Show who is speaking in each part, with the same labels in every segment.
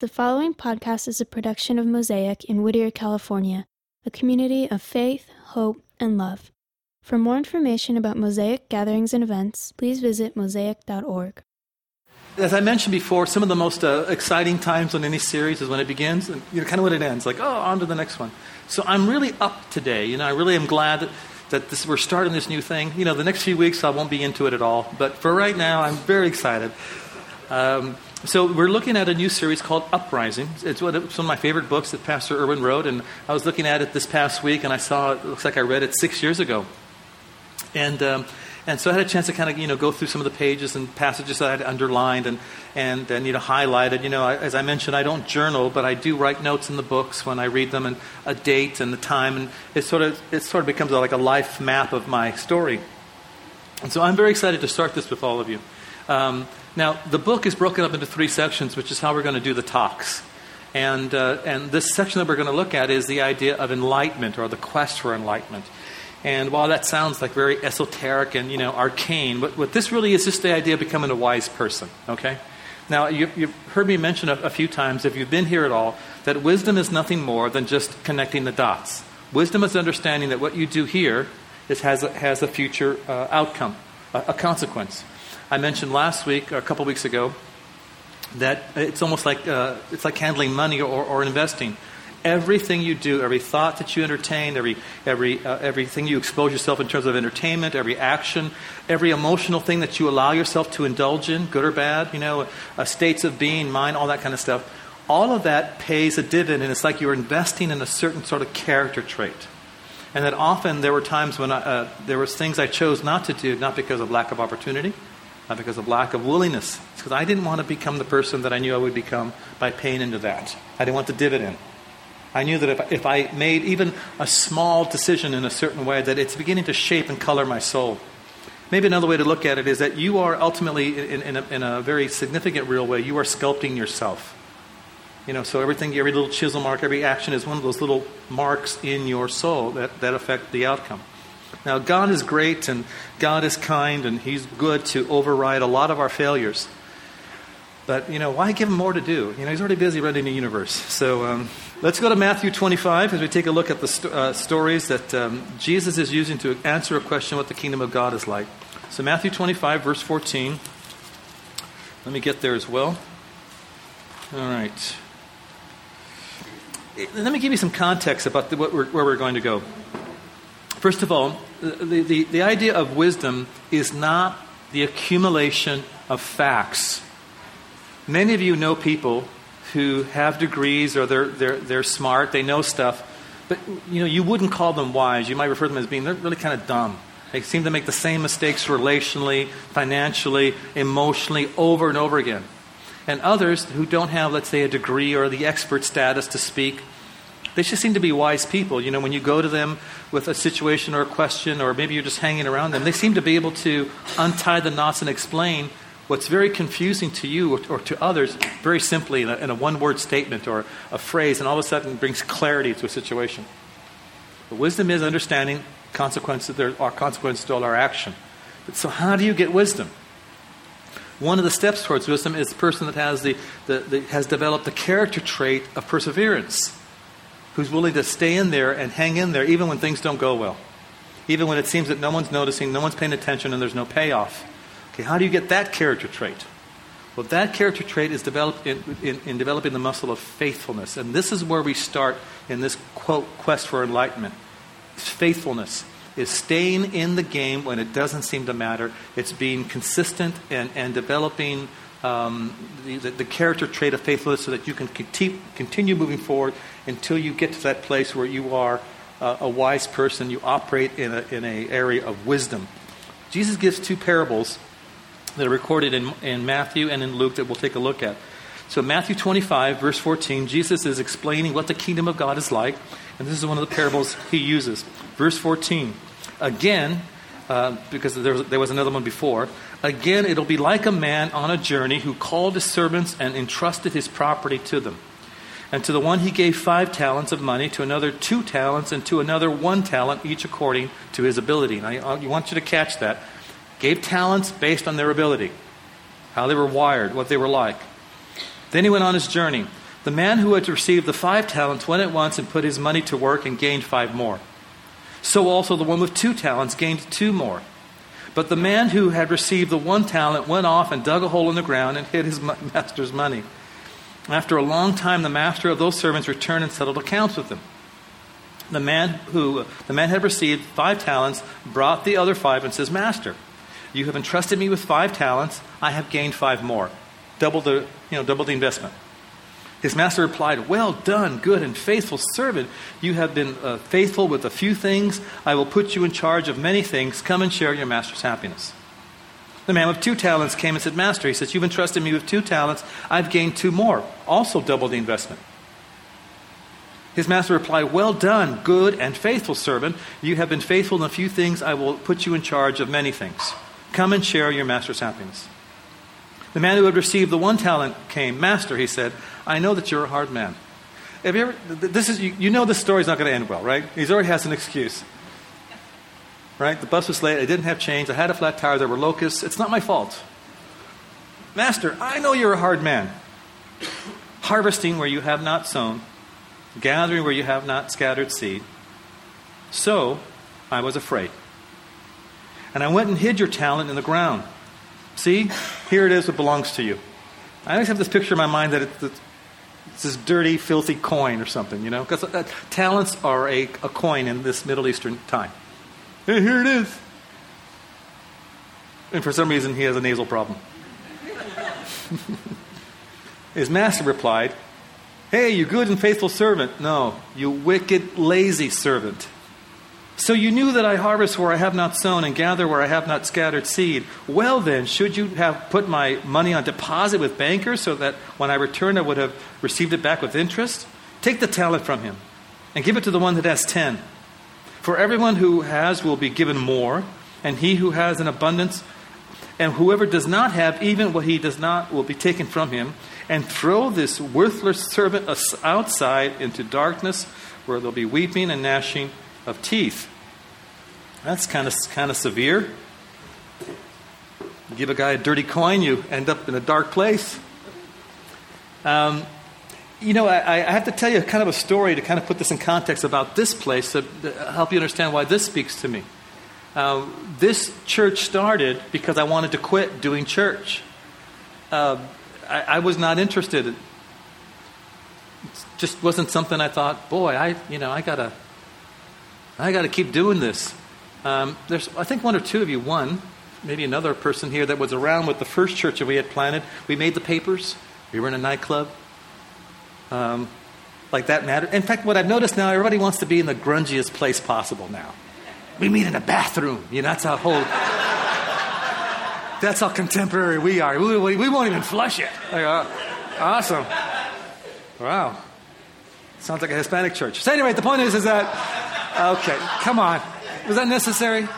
Speaker 1: The following podcast is a production of Mosaic in Whittier, California, a community of faith, hope, and love. For more information about Mosaic gatherings and events, please visit mosaic.org.
Speaker 2: As I mentioned before, some of the most uh, exciting times on any series is when it begins and you know, kind of when it ends, like, oh, on to the next one. So I'm really up today. You know, I really am glad that, that this, we're starting this new thing. You know, the next few weeks I won't be into it at all, but for right now, I'm very excited. Um, so we're looking at a new series called Uprising. It's one of my favorite books that Pastor Erwin wrote, and I was looking at it this past week, and I saw it looks like I read it six years ago, and um, and so I had a chance to kind of you know go through some of the pages and passages that I had underlined and and you know highlighted. You know, I, as I mentioned, I don't journal, but I do write notes in the books when I read them and a date and the time, and it sort of it sort of becomes like a life map of my story. And so I'm very excited to start this with all of you. Um, now, the book is broken up into three sections, which is how we're going to do the talks. And, uh, and this section that we're going to look at is the idea of enlightenment or the quest for enlightenment. And while that sounds like very esoteric and you know arcane, what, what this really is just the idea of becoming a wise person. Okay. Now you, have heard me mention a, a, few times, if you've been here at all, that wisdom is nothing more than just connecting the dots. Wisdom is understanding that what you do here is, has a, has a future uh, outcome, a, a consequence. I mentioned last week, or a couple weeks ago, that it's almost like uh, it's like handling money or, or, investing. Everything you do, every thought that you entertain, every, every, uh, everything you expose yourself in terms of entertainment, every action, every emotional thing that you allow yourself to indulge in, good or bad, you know, uh, states of being, mind, all that kind of stuff, all of that pays a dividend, and it's like you're investing in a certain sort of character trait. And that often there were times when I, uh, there was things I chose not to do, not because of lack of opportunity, not because of lack of willingness. It's because I didn't want to become the person that I knew I would become by paying into that. I didn't want the dividend. I knew that if, if I made even a small decision in a certain way, that it's beginning to shape and color my soul. Maybe another way to look at it is that you are ultimately, in, in, a, in a very significant, real way, you are sculpting yourself. You know, so everything, every little chisel mark, every action is one of those little marks in your soul that, that affect the outcome. Now, God is great and God is kind and He's good to override a lot of our failures. But, you know, why give Him more to do? You know, He's already busy running the universe. So um, let's go to Matthew 25 as we take a look at the st- uh, stories that um, Jesus is using to answer a question what the kingdom of God is like. So, Matthew 25, verse 14. Let me get there as well. All right. Let me give you some context about the, we're, where we're going to go. First of all, the, the, the idea of wisdom is not the accumulation of facts. Many of you know people who have degrees or they're, they're, they're smart, they know stuff, but you know, you wouldn't call them wise. You might refer to them as being they're really kind of dumb. They seem to make the same mistakes relationally, financially, emotionally over and over again. And others who don't have, let's say, a degree or the expert status to speak, they just seem to be wise people. You know, when you go to them with a situation or a question, or maybe you're just hanging around them, they seem to be able to untie the knots and explain what's very confusing to you or, or to others very simply in a, in a one word statement or a phrase, and all of a sudden brings clarity to a situation. But wisdom is understanding consequences, there are consequences to all our action. But so, how do you get wisdom? One of the steps towards wisdom is the person that has, the, the, the has developed the character trait of perseverance who's willing to stay in there and hang in there even when things don't go well. Even when it seems that no one's noticing, no one's paying attention, and there's no payoff. Okay, how do you get that character trait? Well, that character trait is developed in, in, in developing the muscle of faithfulness. And this is where we start in this quote, quest for enlightenment. Faithfulness is staying in the game when it doesn't seem to matter. It's being consistent and, and developing um, the, the, character trait of faithfulness so that you can continue, continue moving forward until you get to that place where you are uh, a wise person. You operate in an in a area of wisdom. Jesus gives two parables that are recorded in, in Matthew and in Luke that we'll take a look at. So, Matthew 25, verse 14, Jesus is explaining what the kingdom of God is like, and this is one of the parables he uses. Verse 14, again, uh, because there was, there was another one before. Again, it'll be like a man on a journey who called his servants and entrusted his property to them. And to the one he gave five talents of money, to another two talents, and to another one talent, each according to his ability. Now, I uh, want you to catch that. Gave talents based on their ability, how they were wired, what they were like. Then he went on his journey. The man who had received the five talents went at once and put his money to work and gained five more. So also the one with two talents gained two more. But the man who had received the one talent went off and dug a hole in the ground and hid his master's money. After a long time, the master of those servants returned and settled accounts with them. The man who the man had received five talents brought the other five and says, Master, you have entrusted me with five talents. I have gained five more. Double the, you know, double the investment. His master replied, Well done, good and faithful servant. You have been uh, faithful with a few things. I will put you in charge of many things. Come and share your master's happiness. The man with two talents came and said, Master, he says, You've entrusted me with two talents. I've gained two more. Also double the investment. His master replied, Well done, good and faithful servant. You have been faithful in a few things. I will put you in charge of many things. Come and share your master's happiness. The man who had received the one talent came. Master, he said, I know that you're a hard man. Have you ever, this is, you, you know this story's not going to end well, right? He already has an excuse. Right? The bus was late. I didn't have change. I had a flat tire. There were locusts. It's not my fault. Master, I know you're a hard man. Harvesting where you have not sown, gathering where you have not scattered seed. So I was afraid. And I went and hid your talent in the ground. See, here it is, it belongs to you. I always have this picture in my mind that it's, it's this dirty, filthy coin or something, you know? Because uh, talents are a, a coin in this Middle Eastern time. Hey, here it is. And for some reason, he has a nasal problem. His master replied, Hey, you good and faithful servant. No, you wicked, lazy servant. So you knew that I harvest where I have not sown and gather where I have not scattered seed. Well, then, should you have put my money on deposit with bankers so that when I returned I would have received it back with interest? Take the talent from him and give it to the one that has ten. For everyone who has will be given more, and he who has an abundance, and whoever does not have, even what he does not, will be taken from him. And throw this worthless servant outside into darkness where there'll be weeping and gnashing of teeth. That's kind of, kind of severe. You give a guy a dirty coin, you end up in a dark place. Um, you know, I, I, have to tell you kind of a story to kind of put this in context about this place to, help you understand why this speaks to me. Uh, this church started because I wanted to quit doing church. Uh, I, I, was not interested. It just wasn't something I thought, boy, I, you know, I gotta, I got to keep doing this. Um, there's, I think, one or two of you, one, maybe another person here that was around with the first church that we had planted. We made the papers. We were in a nightclub. Um, like that mattered. In fact, what I've noticed now, everybody wants to be in the grungiest place possible now. We meet in a bathroom. You know, that's how whole. that's how contemporary we are. We, we, we won't even flush it. Like, uh, awesome. Wow. Sounds like a Hispanic church. So anyway, the point is, is that Okay, come on. Was that necessary?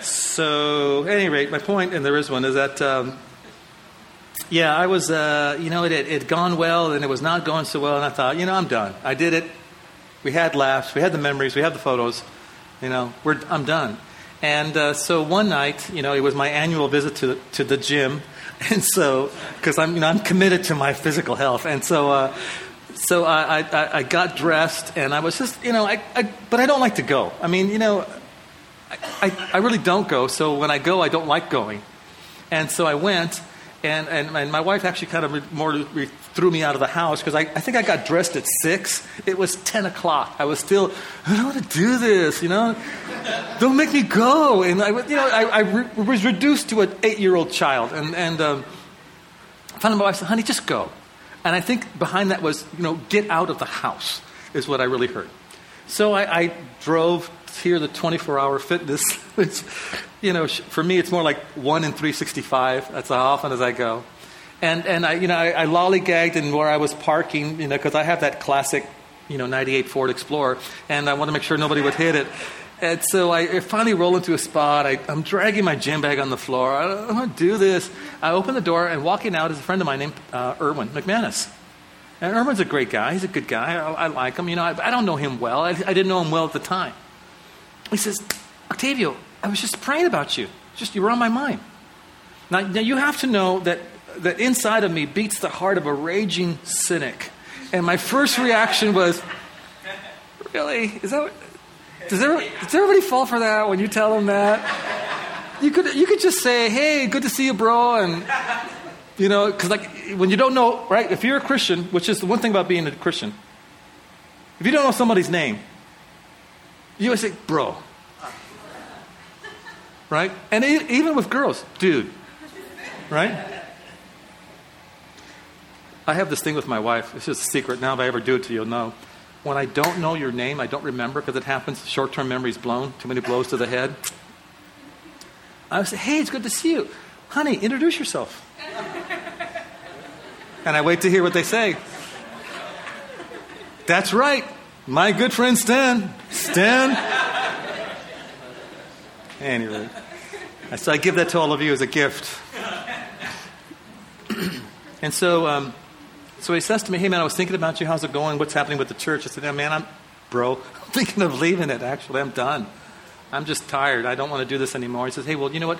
Speaker 2: So, at any rate, my point, and there is one, is that, um, yeah, I was, uh, you know, it had gone well and it was not going so well, and I thought, you know, I'm done. I did it. We had laughs, we had the memories, we had the photos. You know, we're, I'm done. And uh, so one night, you know, it was my annual visit to the, to the gym, and so because I'm, you know, I'm committed to my physical health, and so uh, so I, I, I, got dressed and I was just, you know, I, I, but I don't like to go. I mean, you know, I, I, really don't go. So when I go, I don't like going. And so I went, and, and, and my wife actually kind of more re- threw me out of the house because I, I think I got dressed at 6. It was 10 o'clock. I was still, I don't want to do this, you know? Don't make me go. And I, you know, I, I re- was reduced to an eight year old child. And, and um, I found my wife said, honey, just go. And I think behind that was, you know, get out of the house, is what I really heard. So I, I drove here the 24 hour fitness. it's, you know, for me, it's more like one in 365. That's how often as I go. And, and I, you know, I, I lollygagged in where I was parking, you know, because I have that classic, you know, 98 Ford Explorer, and I want to make sure nobody would hit it. And so I finally roll into a spot. I, am dragging my gym bag on the floor. I don't want to do this. I open the door, and walking out is a friend of mine named uh, Erwin McManus. And Erwin's a great guy. He's a good guy. I, I like him. You know, I, I, don't know him well. I, I, didn't know him well at the time. He says, Octavio, I was just praying about you. Just you were on my mind. Now, now you have to know that that inside of me beats the heart of a raging cynic. And my first reaction was, Really? Is that what, does, everybody, does everybody fall for that when you tell them that? You could, you could just say, Hey, good to see you, bro. And, you know, because like when you don't know, right? If you're a Christian, which is the one thing about being a Christian, if you don't know somebody's name, you always say, Bro. Right? And even with girls, dude. Right? I have this thing with my wife. It's just a secret. Now, if I ever do it to you, you'll know. When I don't know your name, I don't remember because it happens. Short term memory's blown. Too many blows to the head. I say, Hey, it's good to see you. Honey, introduce yourself. and I wait to hear what they say. That's right. My good friend Stan. Stan. Anyway, so I give that to all of you as a gift. and so, um, so he says to me, Hey, man, I was thinking about you. How's it going? What's happening with the church? I said, Man, I'm, bro, I'm thinking of leaving it, actually. I'm done. I'm just tired. I don't want to do this anymore. He says, Hey, well, you know what?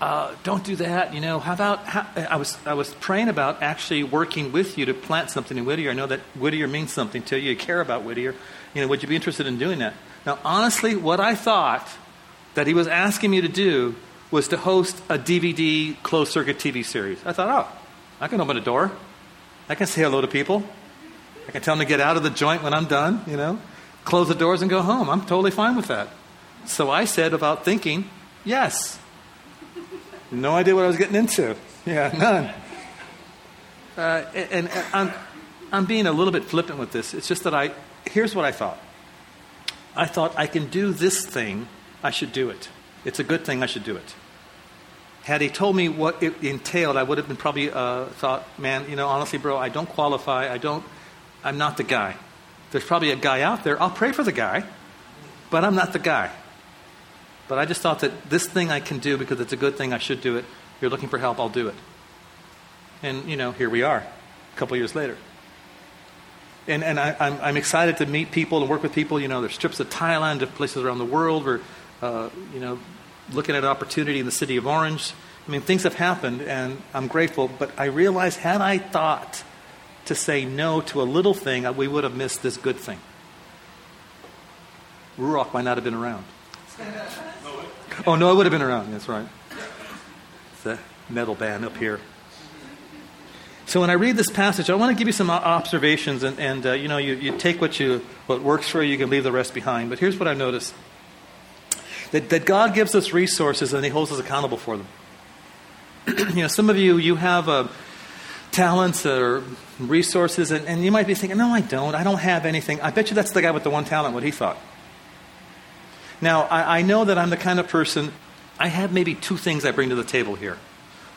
Speaker 2: Uh, don't do that. You know, how about, how, I, was, I was praying about actually working with you to plant something in Whittier. I know that Whittier means something to you. You care about Whittier. You know, would you be interested in doing that? Now, honestly, what I thought that he was asking me to do was to host a DVD closed circuit TV series. I thought, oh, I can open a door. I can say hello to people. I can tell them to get out of the joint when I'm done, you know, close the doors and go home. I'm totally fine with that. So I said, without thinking, yes. No idea what I was getting into. Yeah, none. Uh, and, and I'm, I'm being a little bit flippant with this. It's just that I, here's what I thought. I thought I can do this thing, I should do it. It's a good thing, I should do it. Had he told me what it entailed, I would have been probably uh, thought, man, you know, honestly, bro, I don't qualify. I don't, I'm not the guy. There's probably a guy out there. I'll pray for the guy, but I'm not the guy. But I just thought that this thing I can do because it's a good thing. I should do it. You're looking for help. I'll do it. And, you know, here we are a couple years later. And, and I, am excited to meet people and work with people. You know, there's trips to Thailand, to places around the world. We're, uh, you know, looking at opportunity in the city of Orange. I mean, things have happened, and I'm grateful, but I realize had I thought to say no to a little thing, we would have missed this good thing. Ruach might not have been around. Oh, no, it would have been around. That's right. The metal band up here. So when I read this passage, I want to give you some observations, and, and uh, you know, you, you take what you what works for you, you can leave the rest behind. But here's what I noticed that, that God gives us resources and He holds us accountable for them. you know, some of you, you have uh, talents or resources, and, and you might be thinking, no, I don't. I don't have anything. I bet you that's the guy with the one talent, what he thought. Now, I, I know that I'm the kind of person, I have maybe two things I bring to the table here.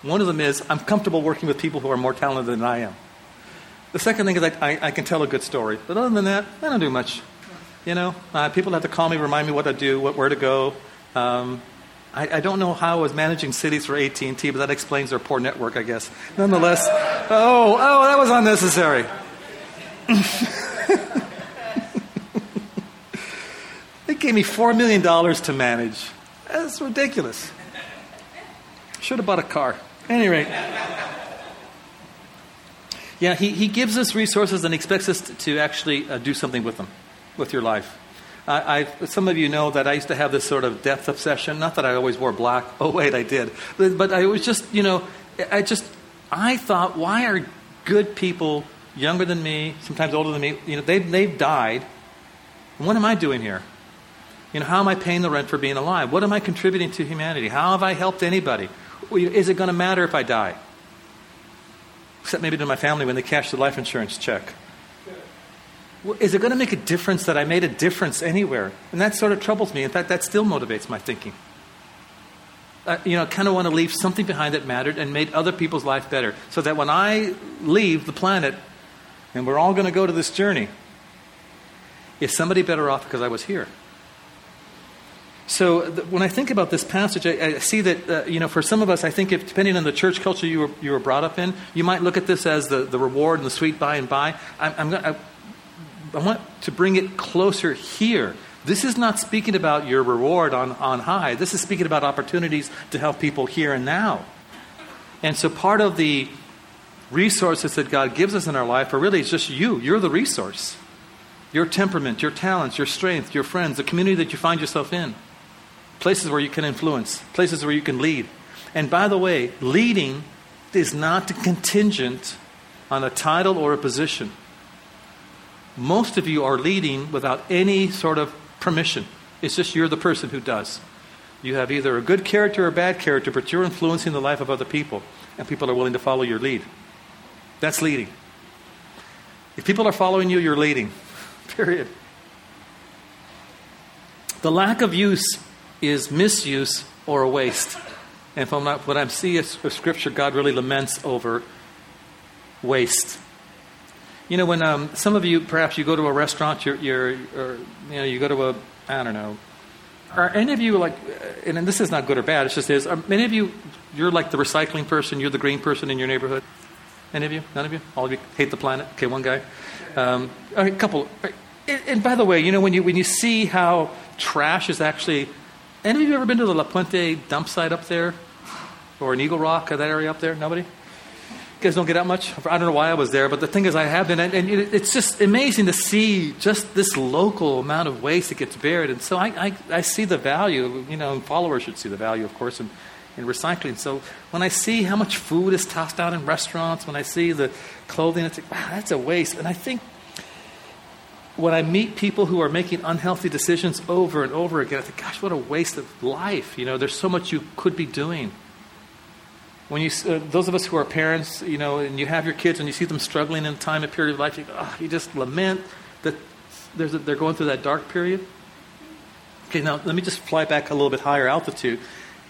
Speaker 2: One of them is I'm comfortable working with people who are more talented than I am. The second thing is I, I, I can tell a good story. But other than that, I don't do much. You know, uh, people have to call me, remind me what to do, what, where to go. Um, I, I, don't know how I was managing cities for AT&T, but that explains their poor network, I guess. Nonetheless, oh, oh, that was unnecessary. they gave me $4 million to manage. That's ridiculous. Should have bought a car. Any rate. Yeah, he, he gives us resources and expects us to, to actually uh, do something with them with your life. I, I, some of you know that I used to have this sort of death obsession. Not that I always wore black. Oh, wait, I did. But, I was just, you know, I just, I thought, why are good people younger than me, sometimes older than me, you know, they've, they've died. What am I doing here? You know, how am I paying the rent for being alive? What am I contributing to humanity? How have I helped anybody? Is it going to matter if I die? Except maybe to my family when they cash the life insurance check is it going to make a difference that I made a difference anywhere? And that sort of troubles me. In fact, that still motivates my thinking. Uh, you know, I kind of want to leave something behind that mattered and made other people's life better. So that when I leave the planet and we're all going to go to this journey, is somebody better off because I was here? So th- when I think about this passage, I, I see that, uh, you know, for some of us, I think if, depending on the church culture you were, you were brought up in, you might look at this as the, the reward and the sweet by and by. I'm, I'm, want to bring it closer here. This is not speaking about your reward on, on high. This is speaking about opportunities to help people here and now. And so part of the resources that God gives us in our life are really just you. You're the resource. Your temperament, your talents, your strength, your friends, the community that you find yourself in, places where you can influence, places where you can lead. And by the way, leading is not contingent on a title or a position. Most of you are leading without any sort of permission. It's just you're the person who does. You have either a good character or a bad character, but you're influencing the life of other people, and people are willing to follow your lead. That's leading. If people are following you, you're leading. Period. The lack of use is misuse or a waste. And from what I'm seeing of Scripture, God really laments over waste. You know, when um, some of you, perhaps you go to a restaurant, you're, you're, or, you know, you go to a, I don't know, are any of you like, and this is not good or bad, it's just is, are many of you, you're like the recycling person, you're the green person in your neighborhood? Any of you? None of you? All of you hate the planet? Okay, one guy. Um, a couple. And, and by the way, you know, when you, when you see how trash is actually, any of you ever been to the La Puente dump site up there? Or in Eagle Rock, that area up there? Nobody? You guys don't get out much? I don't know why I was there, but the thing is, I have been, and, and it's just amazing to see just this local amount of waste that gets buried. And so I, I, I see the value, you know, followers should see the value, of course, in, in recycling. So when I see how much food is tossed out in restaurants, when I see the clothing, it's like, wow, that's a waste. And I think when I meet people who are making unhealthy decisions over and over again, I think, gosh, what a waste of life. You know, there's so much you could be doing. When you, uh, those of us who are parents, you know, and you have your kids and you see them struggling in a time, a period of life, you, oh, you just lament that a, they're going through that dark period. Okay, now let me just fly back a little bit higher altitude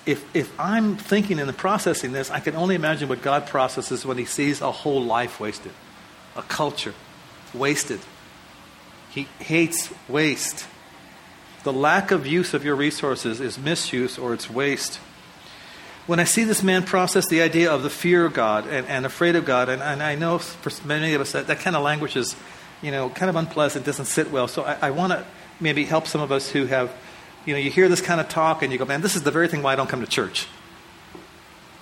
Speaker 2: if, if I'm thinking and processing this, I can only imagine what God processes when He sees a whole life wasted, a culture wasted. He hates waste. The lack of use of your resources is misuse or it's waste. When I see this man process the idea of the fear of God and, and afraid of God, and, and I know for many of us that, that kind of language is, you know, kind of unpleasant, doesn't sit well. So I, I want to maybe help some of us who have you know, you hear this kind of talk and you go, man, this is the very thing why I don't come to church.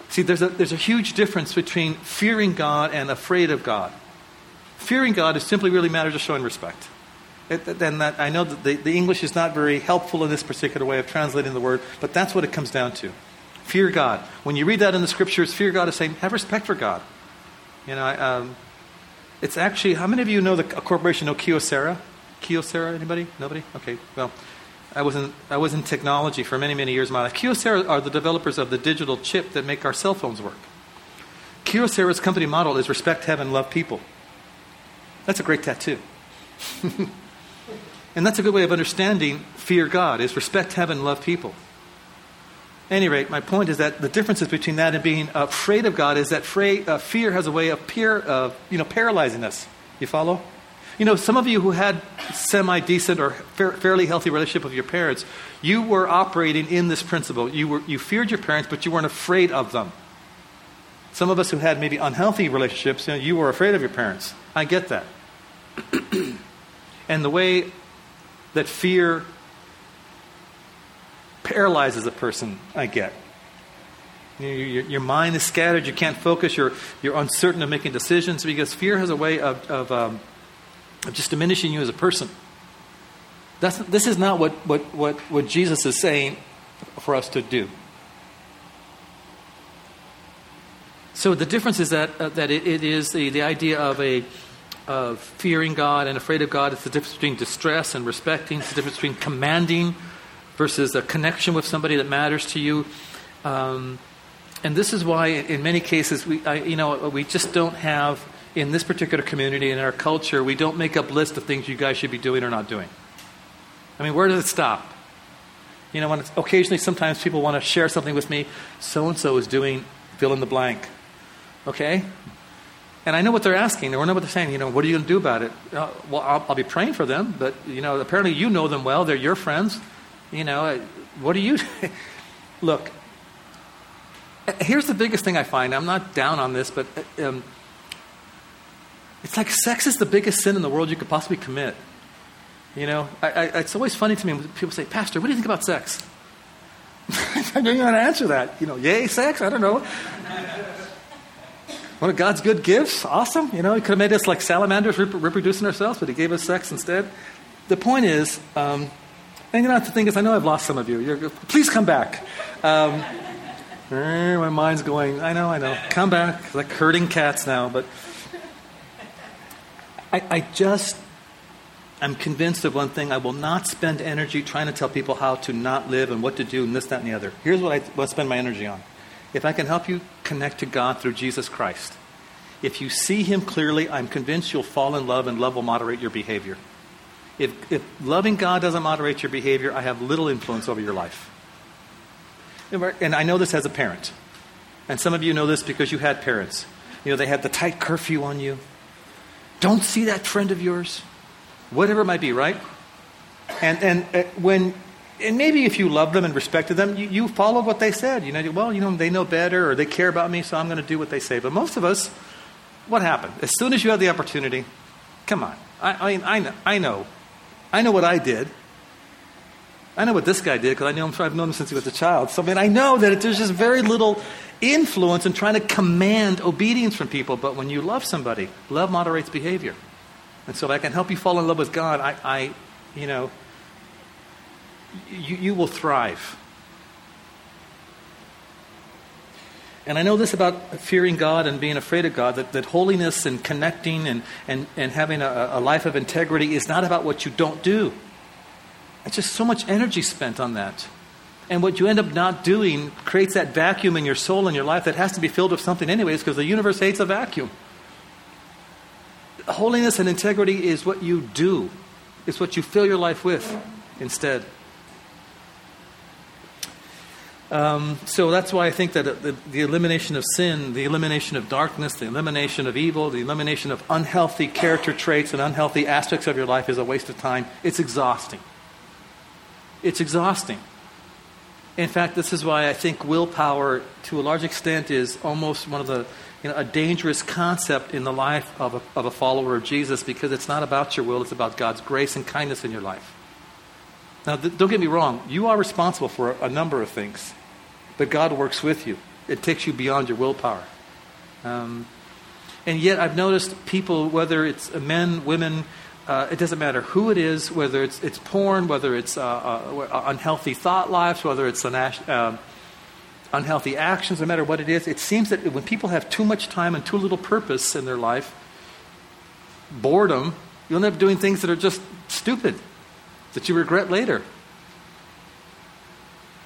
Speaker 2: See, there's a, there's a huge difference between fearing God and afraid of God. Fearing God is simply really matters of showing respect. It, and that, I know that the, the English is not very helpful in this particular way of translating the word, but that's what it comes down to. Fear God. When you read that in the scriptures, fear God is saying, have respect for God. You know, I, um, it's actually, how many of you know the, corporation, know Kyocera? Kyocera, anybody? Nobody? Okay, well, I was in, I was in technology for many, many years my life. Kyocera are the developers of the digital chip that make our cell phones work. Kyocera's company model is respect heaven, love people. That's a great tattoo. and that's a good way of understanding fear God, is respect heaven, love people. Any rate, my point is that the differences between that and being afraid of God is that fra- uh, fear has a way of, peer, uh, you know, paralyzing us. You follow? You know, some of you who had semi decent or fairly healthy relationship with your parents, you were operating in this principle. You, were, you feared your parents, but you weren't afraid of them. Some of us who had maybe unhealthy relationships, you, know, you were afraid of your parents. I get that. and the way that fear paralyzes a person, I get. You your, your, mind is scattered, you can't focus, you're, you're uncertain of making decisions because fear has a way of, of um, of just diminishing you as a person. That's, this is not what, what, what, what Jesus is saying for us to do. So the difference is that, uh, that it, it is the, the idea of a of fearing God and afraid of God. It's the difference between distress and respecting. It's the difference between commanding versus a connection with somebody that matters to you. Um, and this is why, in many cases, we, I, you know, we just don't have in this particular community, in our culture, we don't make up lists of things you guys should be doing or not doing. I mean, where does it stop? You know, when occasionally sometimes people want to share something with me, so and so is doing fill in the blank. Okay? And I know what they're asking, I know what they're saying. You know, what are you going to do about it? Uh, well, I'll, I'll, be praying for them, but you know, apparently you know them well. They're your friends. You know, what do you? Look, here's the biggest thing I find. I'm not down on this, but um, it's like sex is the biggest sin in the world you could possibly commit. You know, I, I, it's always funny to me when people say, Pastor, what do you think about sex? I don't know how to answer that. You know, yay, sex? I don't know. one of God's good gifts. Awesome. You know, He could have made us like salamanders rep- reproducing ourselves, but He gave us sex instead. The point is, um, and you know, the thing is, I know I've lost some of you. You're, please come back. Um, eh, my mind's going, I know, I know. Come back. Like herding cats now. But I, I just I'm convinced of one thing. I will not spend energy trying to tell people how to not live and what to do and this, that, and the other. Here's what I will spend my energy on. If I can help you connect to God through Jesus Christ, if you see Him clearly, I'm convinced you'll fall in love and love will moderate your behavior. If, if loving God doesn't moderate your behavior, I have little influence over your life. And I know this as a parent. And some of you know this because you had parents. You know, they had the tight curfew on you. Don't see that friend of yours whatever it might be, right? And, and uh, when, and maybe if you love them and respected them, you, you follow what they said. You know, well, you know, they know better or they care about me, so I'm going to do what they say. But most of us, what happened? As soon as you had the opportunity, come on. I, I, I, know, I know. I know what I did. I know what this guy did because I know him, I've known him since he was a child. So, I mean, I know that there's just very little influence in trying to command obedience from people. But when you love somebody, love moderates behavior. And so if I can help you fall in love with God, I, I you know, you, you will thrive. And I know this about fearing God and being afraid of God that, that holiness and connecting and, and, and having a, a life of integrity is not about what you don't do. It's just so much energy spent on that. And what you end up not doing creates that vacuum in your soul and your life that has to be filled with something, anyways, because the universe hates a vacuum holiness and integrity is what you do, it's what you fill your life with instead. Um, so that's why I think that the, the, elimination of sin, the elimination of darkness, the elimination of evil, the elimination of unhealthy character traits and unhealthy aspects of your life is a waste of time. It's exhausting. It's exhausting. In fact, this is why I think willpower, to a large extent, is almost one of the you know, a dangerous concept in the life of a, of a follower of Jesus because it's not about your will, it's about God's grace and kindness in your life. Now, th- don't get me wrong, you are responsible for a, a, number of things, but God works with you. It takes you beyond your willpower. Um, and yet, I've noticed people, whether it's men, women, uh, it doesn't matter who it is, whether it's, it's porn, whether it's uh, uh, unhealthy thought lives, whether it's an, uh, unhealthy actions, no matter what it is, it seems that when people have too much time and too little purpose in their life, boredom, you'll end up doing things that are just stupid, that you regret later.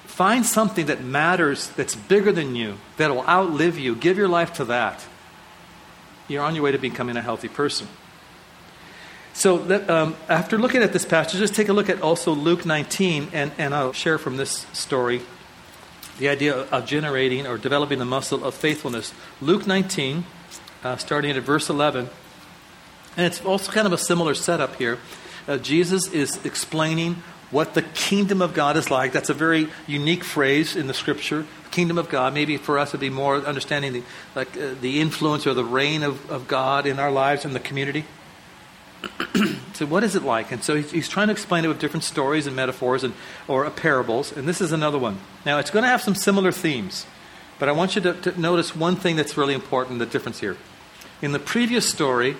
Speaker 2: Find something that matters, that's bigger than you, that will outlive you. Give your life to that. You're on your way to becoming a healthy person. So, that, um, after looking at this passage, just take a look at also Luke 19, and, and I'll share from this story the idea of generating or developing the muscle of faithfulness. Luke 19, uh, starting at verse 11. And it's also kind of a similar setup here. Uh, Jesus is explaining what the kingdom of God is like. That's a very unique phrase in the scripture. Kingdom of God. Maybe for us it'd be more understanding the like uh, the influence or the reign of, of God in our lives and the community. so what is it like? And so he's, he's, trying to explain it with different stories and metaphors and or parables. And this is another one. Now it's going to have some similar themes, but I want you to, to notice one thing that's really important. The difference here. In the previous story,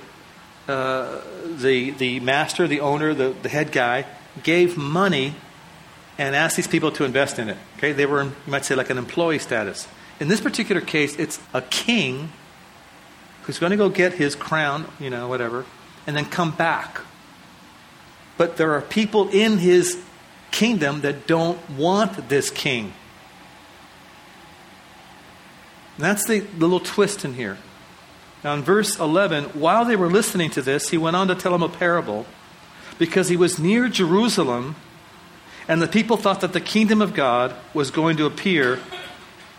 Speaker 2: uh, the the master, the owner, the, the head guy gave money and asked these people to invest in it. Okay, they were you might say like an employee status. In this particular case, it's a king who's going to go get his crown, you know, whatever and then come back. But there are people in his kingdom that don't want this king. And that's the little twist in here. Now, in verse 11, while they were listening to this, he went on to tell them a parable because he was near Jerusalem and the people thought that the kingdom of God was going to appear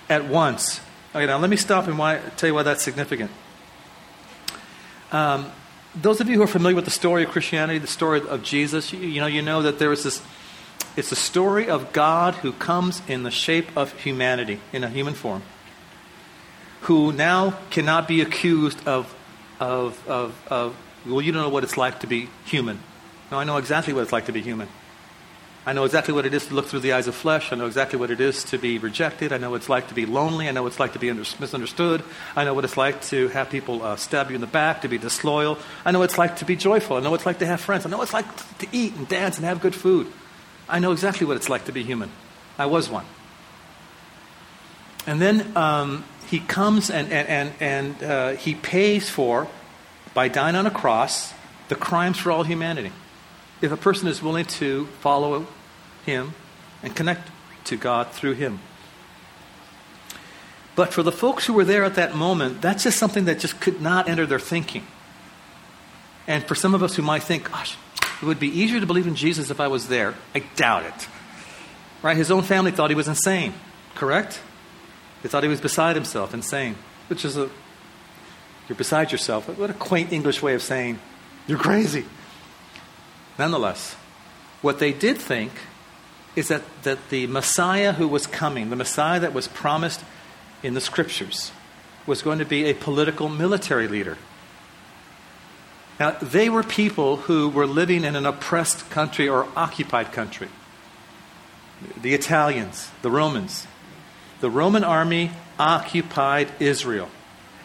Speaker 2: at once. Okay, now let me stop and why, tell you why that's significant. Um, those of you who are familiar with the story of Christianity, the story of Jesus, you, you know, you know that there is this. It's a story of God who comes in the shape of humanity, in a human form, who now cannot be accused of, of, of, of well, you don't know what it's like to be human. No, I know exactly what it's like to be human. I know exactly what it is to look through the eyes of flesh. I know exactly what it is to be rejected. I know what it's like to be lonely. I know what it's like to be under- misunderstood. I know what it's like to have people uh, stab you in the back, to be disloyal. I know what it's like to be joyful. I know what it's like to have friends. I know what it's like to eat and dance and have good food. I know exactly what it's like to be human. I was one. And then um, he comes and, and, and, and uh, he pays for, by dying on a cross, the crimes for all humanity if a person is willing to follow him and connect to God through him. But for the folks who were there at that moment, that's just something that just could not enter their thinking. And for some of us who might think, gosh, it would be easier to believe in Jesus if I was there, I doubt it. Right? His own family thought he was insane, correct? They thought he was beside himself, insane, which is a, you're beside yourself. What a quaint English way of saying, you're crazy. Nonetheless, what they did think is that, that the Messiah who was coming, the Messiah that was promised in the scriptures, was going to be a political military leader. Now, they were people who were living in an oppressed country or occupied country. The Italians, the Romans. The Roman army occupied Israel.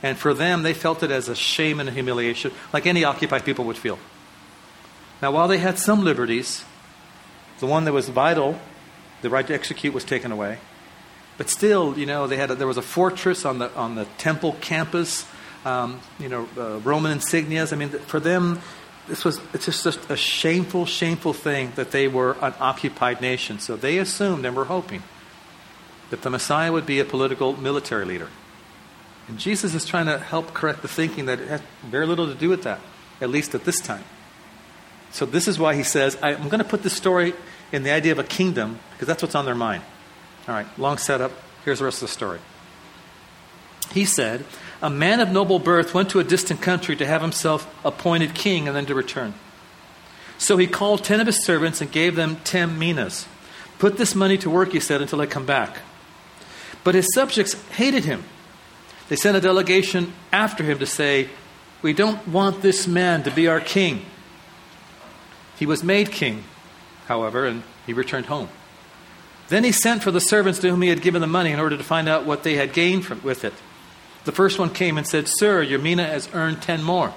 Speaker 2: And for them, they felt it as a shame and a humiliation, like any occupied people would feel. Now, while they had some liberties, the one that was vital, the right to execute, was taken away. But still, you know, they had a, there was a fortress on the on the temple campus. Um, you know, uh, Roman insignias. I mean, for them, this was it's just, just a shameful, shameful thing that they were an occupied nation. So they assumed and were hoping that the Messiah would be a political military leader. And Jesus is trying to help correct the thinking that it has very little to do with that, at least at this time. So this is why he says, I'm going to put this story in the idea of a kingdom because that's what's on their mind. All right, long setup. Here's the rest of the story. He said, A man of noble birth went to a distant country to have himself appointed king and then to return. So he called ten of his servants and gave them ten minas. Put this money to work, he said, until I come back. But his subjects hated him. They sent a delegation after him to say, We don't want this man to be our king. He was made king, however, and he returned home. Then he sent for the servants to whom he had given the money in order to find out what they had gained from, with it. The first one came and said, Sir, your mina has earned ten more.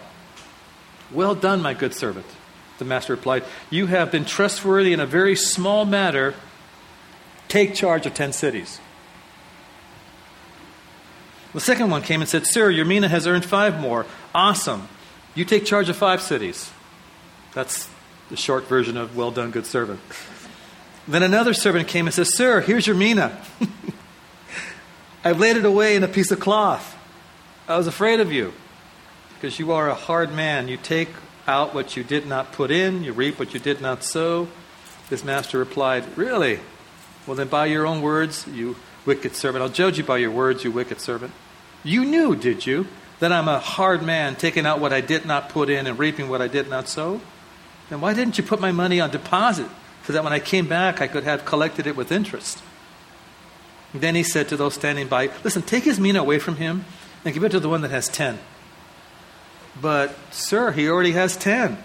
Speaker 2: Well done, my good servant. The master replied, You have been trustworthy in a very small matter. Take charge of ten cities. The second one came and said, Sir, your mina has earned five more. Awesome. You take charge of five cities. That's the short version of well done, good servant. Then another servant came and said, Sir, here's your mina. I've laid it away in a piece of cloth. I was afraid of you because you are a hard man. You take out what you did not put in, you reap what you did not sow. His master replied, Really? Well, then, by your own words, you wicked servant, I'll judge you by your words, you wicked servant. You knew, did you, that I'm a hard man, taking out what I did not put in and reaping what I did not sow? Then why didn't you put my money on deposit so that when I came back I could have collected it with interest? Then he said to those standing by, Listen, take his mina away from him and give it to the one that has ten. But, sir, he already has ten.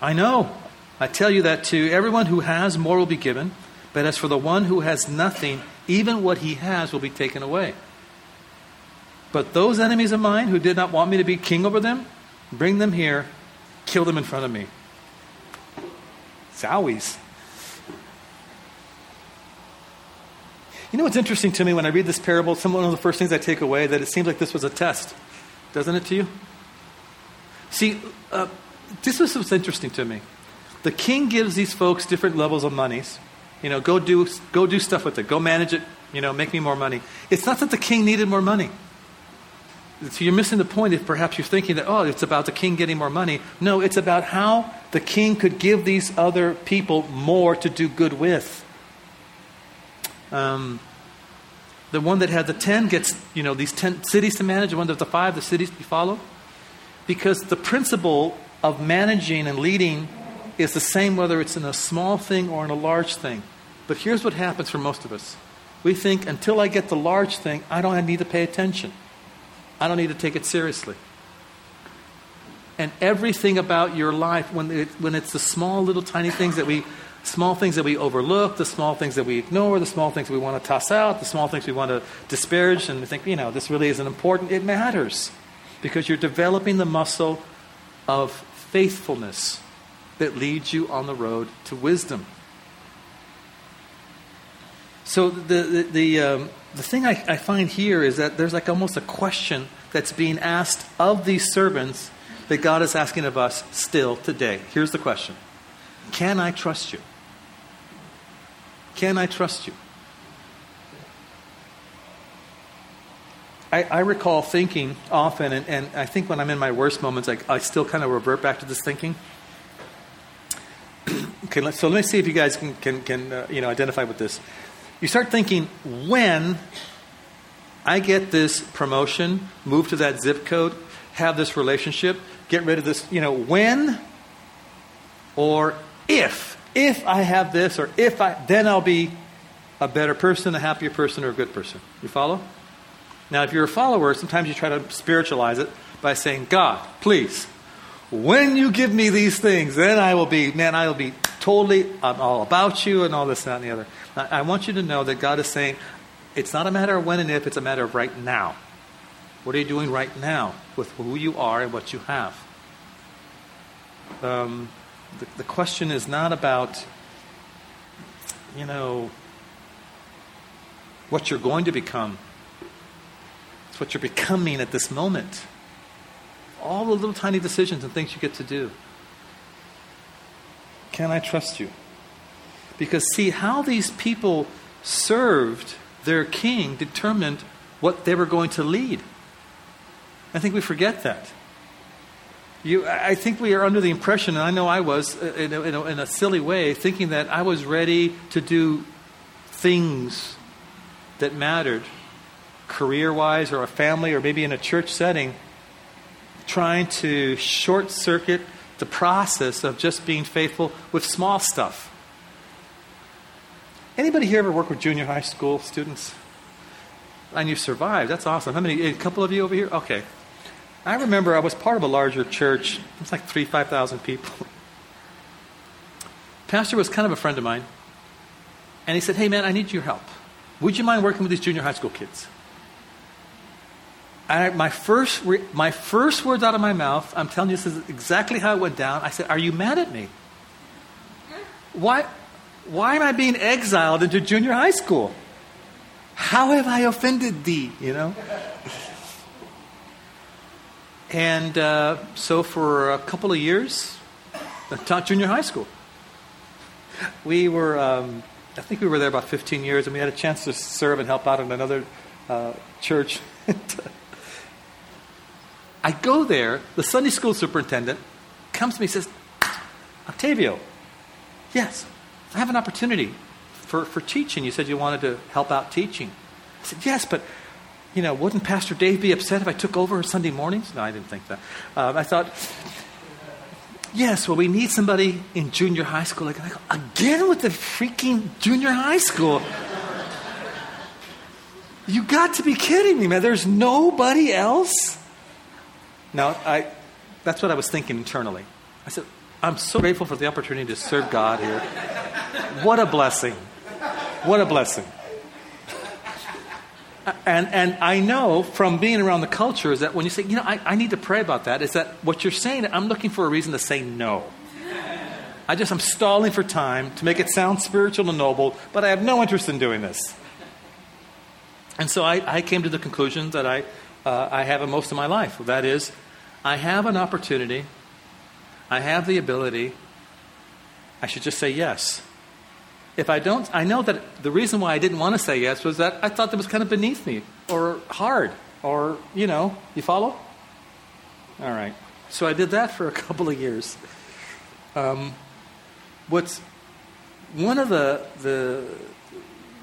Speaker 2: I know. I tell you that to everyone who has, more will be given. But as for the one who has nothing, even what he has will be taken away. But those enemies of mine who did not want me to be king over them, bring them here, kill them in front of me. Zowies. You know what's interesting to me when I read this parable? Some one of the first things I take away that it seems like this was a test, doesn't it to you? See, uh, this was what's interesting to me. The king gives these folks different levels of monies. You know, go do go do stuff with it. Go manage it. You know, make me more money. It's not that the king needed more money. So you're missing the point if perhaps you're thinking that, oh, it's about the king getting more money. No, it's about how the king could give these other people more to do good with. Um, the one that had the 10 gets, you know, these 10 cities to manage, the one that the five, the cities to follow. Because the principle of managing and leading is the same whether it's in a small thing or in a large thing. But here's what happens for most of us we think until I get the large thing, I don't need to pay attention. I don't need to take it seriously. And everything about your life, when, it, when it's the small, little, tiny things that we small things that we overlook, the small things that we ignore, the small things we want to toss out, the small things we want to disparage, and we think, you know, this really isn't important. It matters because you're developing the muscle of faithfulness that leads you on the road to wisdom. So the the the, um, the thing I, I find here is that there's like almost a question that's being asked of these servants that God is asking of us still today. Here's the question: Can I trust you? Can I trust you? I, I recall thinking often, and, and, I think when I'm in my worst moments, I, I still kind of revert back to this thinking. Okay, let, so let me see if you guys can, can, can uh, you know, identify with this. You start thinking, when I get this promotion, move to that zip code, have this relationship, get rid of this, you know, when or if, if I have this or if I, then I'll be a better person, a happier person, or a good person. You follow? Now, if you're a follower, sometimes you try to spiritualize it by saying, God, please, when you give me these things, then I will be, man, I will be totally I'm all about you and all this, that, and the other. I want you to know that God is saying, it's not a matter of when and if, it's a matter of right now. What are you doing right now with who you are and what you have? Um, the, the question is not about, you know, what you're going to become it's what you're becoming at this moment. All the little tiny decisions and things you get to do. Can I trust you? Because, see, how these people served their king determined what they were going to lead. I think we forget that. You, I think we are under the impression, and I know I was uh, in a, in, a, in a silly way, thinking that I was ready to do things that mattered career wise or a family or maybe in a church setting, trying to short circuit the process of just being faithful with small stuff. Anybody here ever work with junior high school students? And you've survived. That's awesome. How many? A couple of you over here? Okay. I remember I was part of a larger church. It was like three, 5,000 people. Pastor was kind of a friend of mine. And he said, Hey, man, I need your help. Would you mind working with these junior high school kids? I, my, first re, my first words out of my mouth, I'm telling you this is exactly how it went down. I said, Are you mad at me? Why, why am I being exiled into junior high school? How have I offended thee? You know? and uh, so for a couple of years, I taught junior high school. We were, um, I think we were there about 15 years, and we had a chance to serve and help out in another uh, church. I go there, the Sunday school superintendent comes to me and says, Octavio, yes, I have an opportunity for, for teaching. You said you wanted to help out teaching. I said, yes, but, you know, wouldn't Pastor Dave be upset if I took over Sunday mornings? No, I didn't think that. Um, I thought, yes, well, we need somebody in junior high school. Like, I go, again with the freaking junior high school. you got to be kidding me, man. There's nobody else? Now, I, that's what I was thinking internally. I said, I'm so grateful for the opportunity to serve God here. What a blessing. What a blessing. And, and I know from being around the culture is that when you say, you know, I, I need to pray about that, is that what you're saying, I'm looking for a reason to say no. I just, I'm stalling for time to make it sound spiritual and noble, but I have no interest in doing this. And so I, I came to the conclusion that I, uh, I have in most of my life. That is, I have an opportunity, I have the ability, I should just say yes. If I don't, I know that the reason why I didn't want to say yes was that I thought that was kind of beneath me or hard or, you know, you follow? All right. So I did that for a couple of years. Um, what's one of the, the,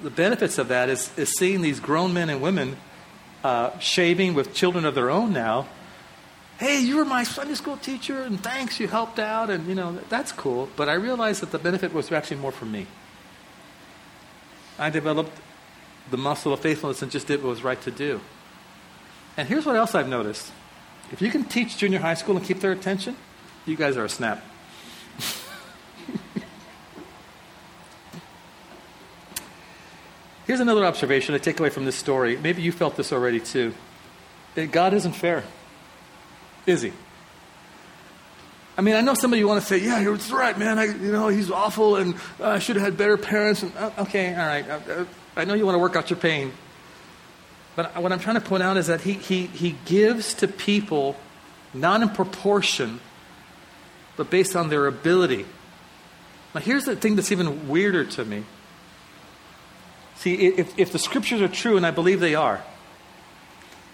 Speaker 2: the benefits of that is, is seeing these grown men and women uh, shaving with children of their own now. Hey, you were my Sunday school teacher, and thanks, you helped out, and you know that's cool. But I realized that the benefit was actually more for me. I developed the muscle of faithfulness and just did what was right to do. And here's what else I've noticed: if you can teach junior high school and keep their attention, you guys are a snap. Here's another observation I take away from this story. Maybe you felt this already too. God isn't fair, is He? I mean, I know some of you want to say, "Yeah, you're right, man. I, you know, he's awful, and uh, I should have had better parents." And, uh, okay, all right. Uh, uh, I know you want to work out your pain, but what I'm trying to point out is that he he he gives to people not in proportion, but based on their ability. Now, here's the thing that's even weirder to me. See, if, if the scriptures are true, and I believe they are,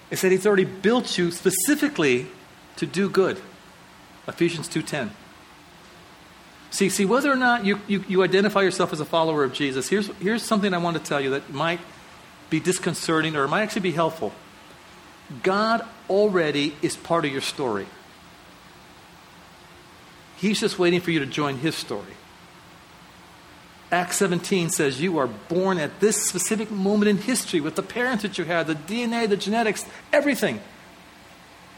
Speaker 2: it said he's already built you specifically to do good. Ephesians 2.10. See, see, whether or not you, you, you identify yourself as a follower of Jesus, here's, here's something I want to tell you that might be disconcerting or it might actually be helpful. God already is part of your story. He's just waiting for you to join his story. Acts 17 says you are born at this specific moment in history with the parents that you had, the DNA, the genetics, everything,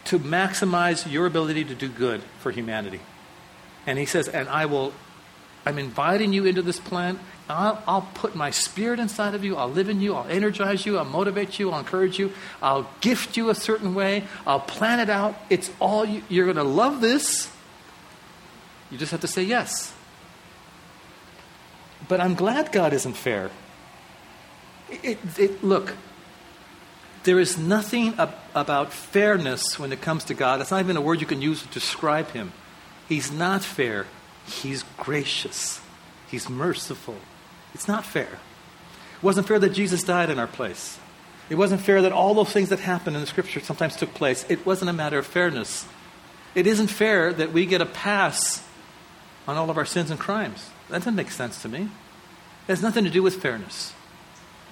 Speaker 2: to maximize your ability to do good for humanity. And he says, and I will, I'm inviting you into this plan. I'll, I'll, put my spirit inside of you. I'll live in you. I'll energize you. I'll motivate you. I'll encourage you. I'll gift you a certain way. I'll plan it out. It's all you, you're going to love this. You just have to say yes. But I'm glad God isn't fair. It, it, look, there is nothing ab- about fairness when it comes to God. It's not even a word you can use to describe Him. He's not fair, He's gracious, He's merciful. It's not fair. It wasn't fair that Jesus died in our place. It wasn't fair that all those things that happened in the scripture sometimes took place. It wasn't a matter of fairness. It isn't fair that we get a pass on all of our sins and crimes. That doesn't make sense to me. It has nothing to do with fairness.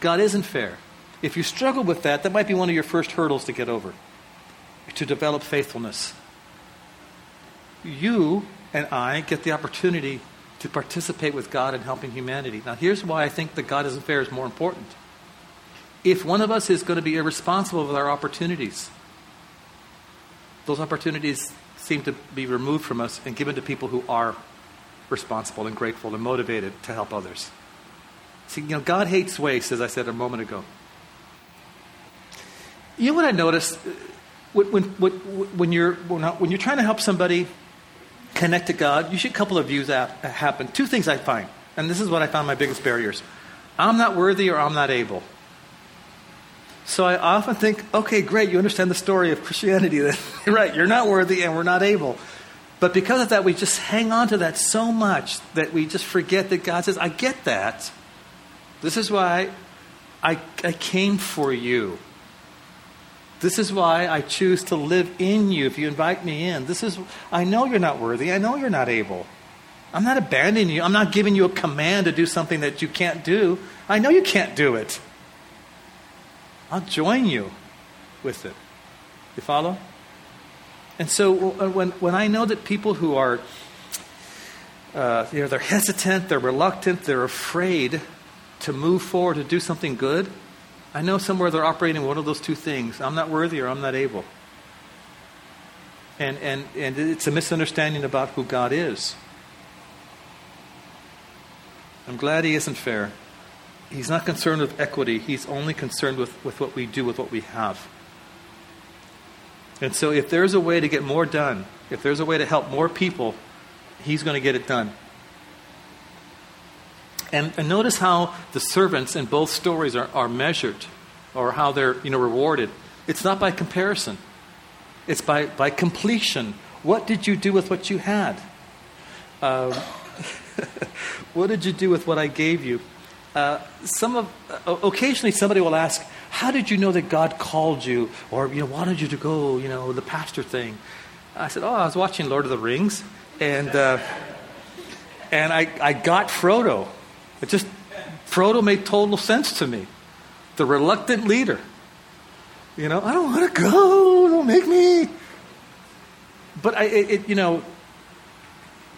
Speaker 2: God isn't fair. If you struggle with that, that might be one of your first hurdles to get over, to develop faithfulness. You and I get the opportunity to participate with God in helping humanity. Now, here's why I think that God isn't fair is more important. If one of us is going to be irresponsible with our opportunities, those opportunities seem to be removed from us and given to people who are responsible and grateful and motivated to help others. See, you know, God hates waste, as I said a moment ago. You know what I noticed? When, when, when, you're, when you're trying to help somebody connect to God, usually a couple of views happen. Two things I find, and this is what I found my biggest barriers I'm not worthy or I'm not able. So I often think, okay, great, you understand the story of Christianity. then. right, you're not worthy and we're not able. But because of that, we just hang on to that so much that we just forget that God says, I get that. This is why I, I came for you. This is why I choose to live in you if you invite me in. This is, I know you're not worthy. I know you're not able. I'm not abandoning you. I'm not giving you a command to do something that you can't do. I know you can't do it. I'll join you with it. You follow? And so uh, when, when I know that people who are, uh, you know, they're hesitant, they're reluctant, they're afraid to move forward to do something good, I know somewhere they're operating one of those two things. I'm not worthy or I'm not able. And, and, and it's a misunderstanding about who God is. I'm glad He isn't fair. He's not concerned with equity, He's only concerned with, with what we do with what we have. And so, if there's a way to get more done, if there's a way to help more people, he's going to get it done. And, and notice how the servants in both stories are, are measured or how they're you know, rewarded. It's not by comparison, it's by, by completion. What did you do with what you had? Uh, what did you do with what I gave you? Uh, some of, uh, occasionally somebody will ask, how did you know that God called you? Or, you know, wanted you to go, you know, the pastor thing? I said, oh, I was watching Lord of the Rings, and, uh, and I, I got Frodo. It just, Frodo made total sense to me. The reluctant leader. You know, I don't want to go, don't make me. But I, it, you know,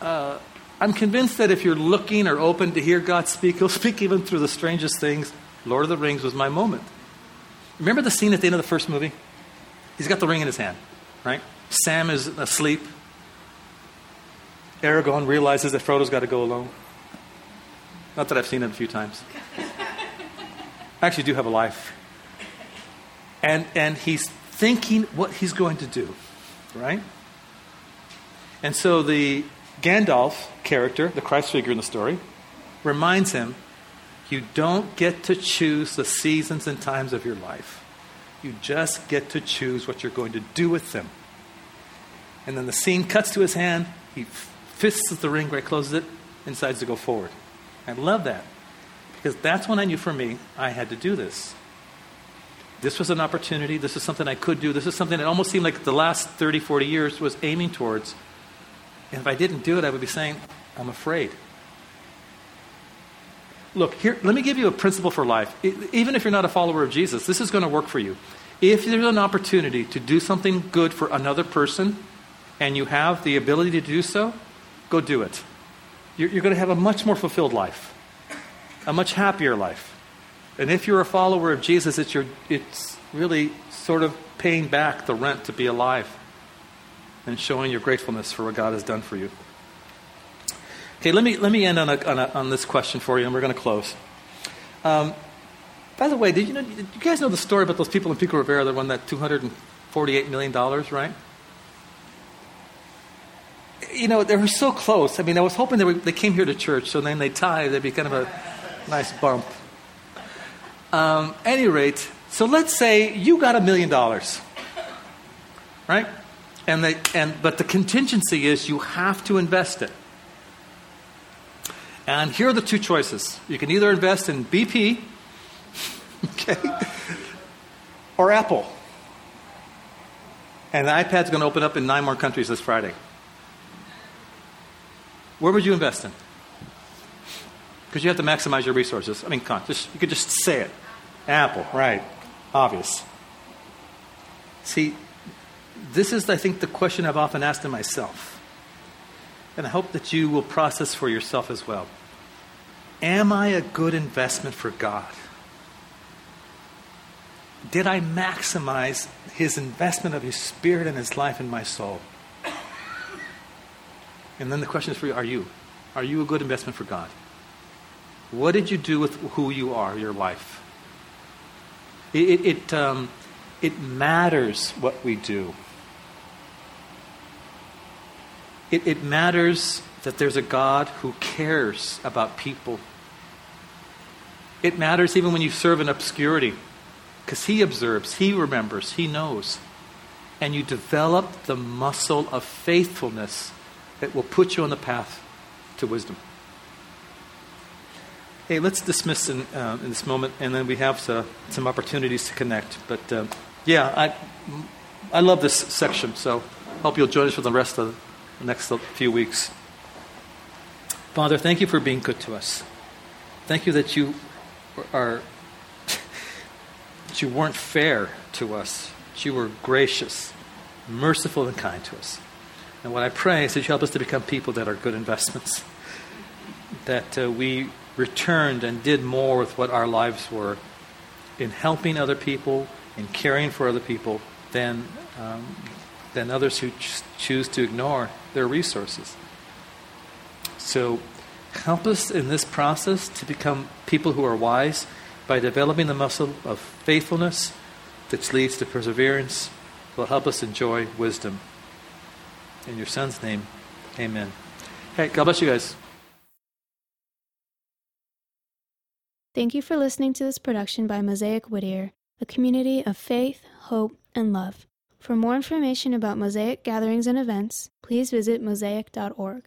Speaker 2: uh, I'm convinced that if you're looking or open to hear God speak, He'll speak even through the strangest things. Lord of the Rings was my moment. Remember the scene at the end of the first movie? He's got the ring in his hand, right? Sam is asleep. Aragorn realizes that Frodo's got to go alone. Not that I've seen it a few times. I actually do have a life. And, and he's thinking what he's going to do, right? And so the Gandalf character, the Christ figure in the story, reminds him you don't get to choose the seasons and times of your life. You just get to choose what you're going to do with them. And then the scene cuts to his hand. He fists at the ring right, closes it and decides to go forward. I love that because that's when I knew for me I had to do this. This was an opportunity. This is something I could do. This is something that almost seemed like the last 30, 40 years was aiming towards. And if I didn't do it, I would be saying, I'm afraid. Look, here, let me give you a principle for life. Even if you're not a follower of Jesus, this is going to work for you. If there's an opportunity to do something good for another person and you have the ability to do so, go do it. You're, you're going to have a much more fulfilled life, a much happier life. And if you're a follower of Jesus, it's, your, it's really sort of paying back the rent to be alive and showing your gratefulness for what God has done for you. Okay, let me, let me end on, a, on, a, on this question for you, and we're going to close. Um, by the way, did you, know, did you guys know the story about those people in Pico Rivera that won that $248 million, right? You know, they were so close. I mean, I was hoping they, were, they came here to church, so then they tie, they'd be kind of a nice bump. Um, any rate, so let's say you got a million dollars, right? And they, and, but the contingency is you have to invest it. And here are the two choices. You can either invest in BP, okay, or Apple. And the iPad's going to open up in nine more countries this Friday. Where would you invest in? Because you have to maximize your resources. I mean, just, you could just say it. Apple, right. Obvious. See, this is, I think, the question I've often asked to myself. And I hope that you will process for yourself as well. Am I a good investment for God? Did I maximize His investment of His Spirit and His life in my soul? And then the question is for you are you? Are you a good investment for God? What did you do with who you are, your life? It, it, it, um, it matters what we do. It, it matters that there's a God who cares about people. It matters even when you serve in obscurity, because He observes, He remembers, He knows. And you develop the muscle of faithfulness that will put you on the path to wisdom. Hey, let's dismiss in, uh, in this moment, and then we have uh, some opportunities to connect. But uh, yeah, I, I love this section, so hope you'll join us for the rest of the next few weeks. Father, thank you for being good to us. Thank you that you are that you weren't fair to us. That you were gracious, merciful, and kind to us. And what I pray is that you help us to become people that are good investments. That uh, we returned and did more with what our lives were in helping other people, in caring for other people, than, um, than others who ch- choose to ignore their resources. So help us in this process to become people who are wise by developing the muscle of faithfulness which leads to perseverance will help us enjoy wisdom. In your son's name, amen. Hey, God bless you guys.
Speaker 1: Thank you for listening to this production by Mosaic Whittier, a community of faith, hope, and love. For more information about Mosaic gatherings and events, please visit mosaic.org.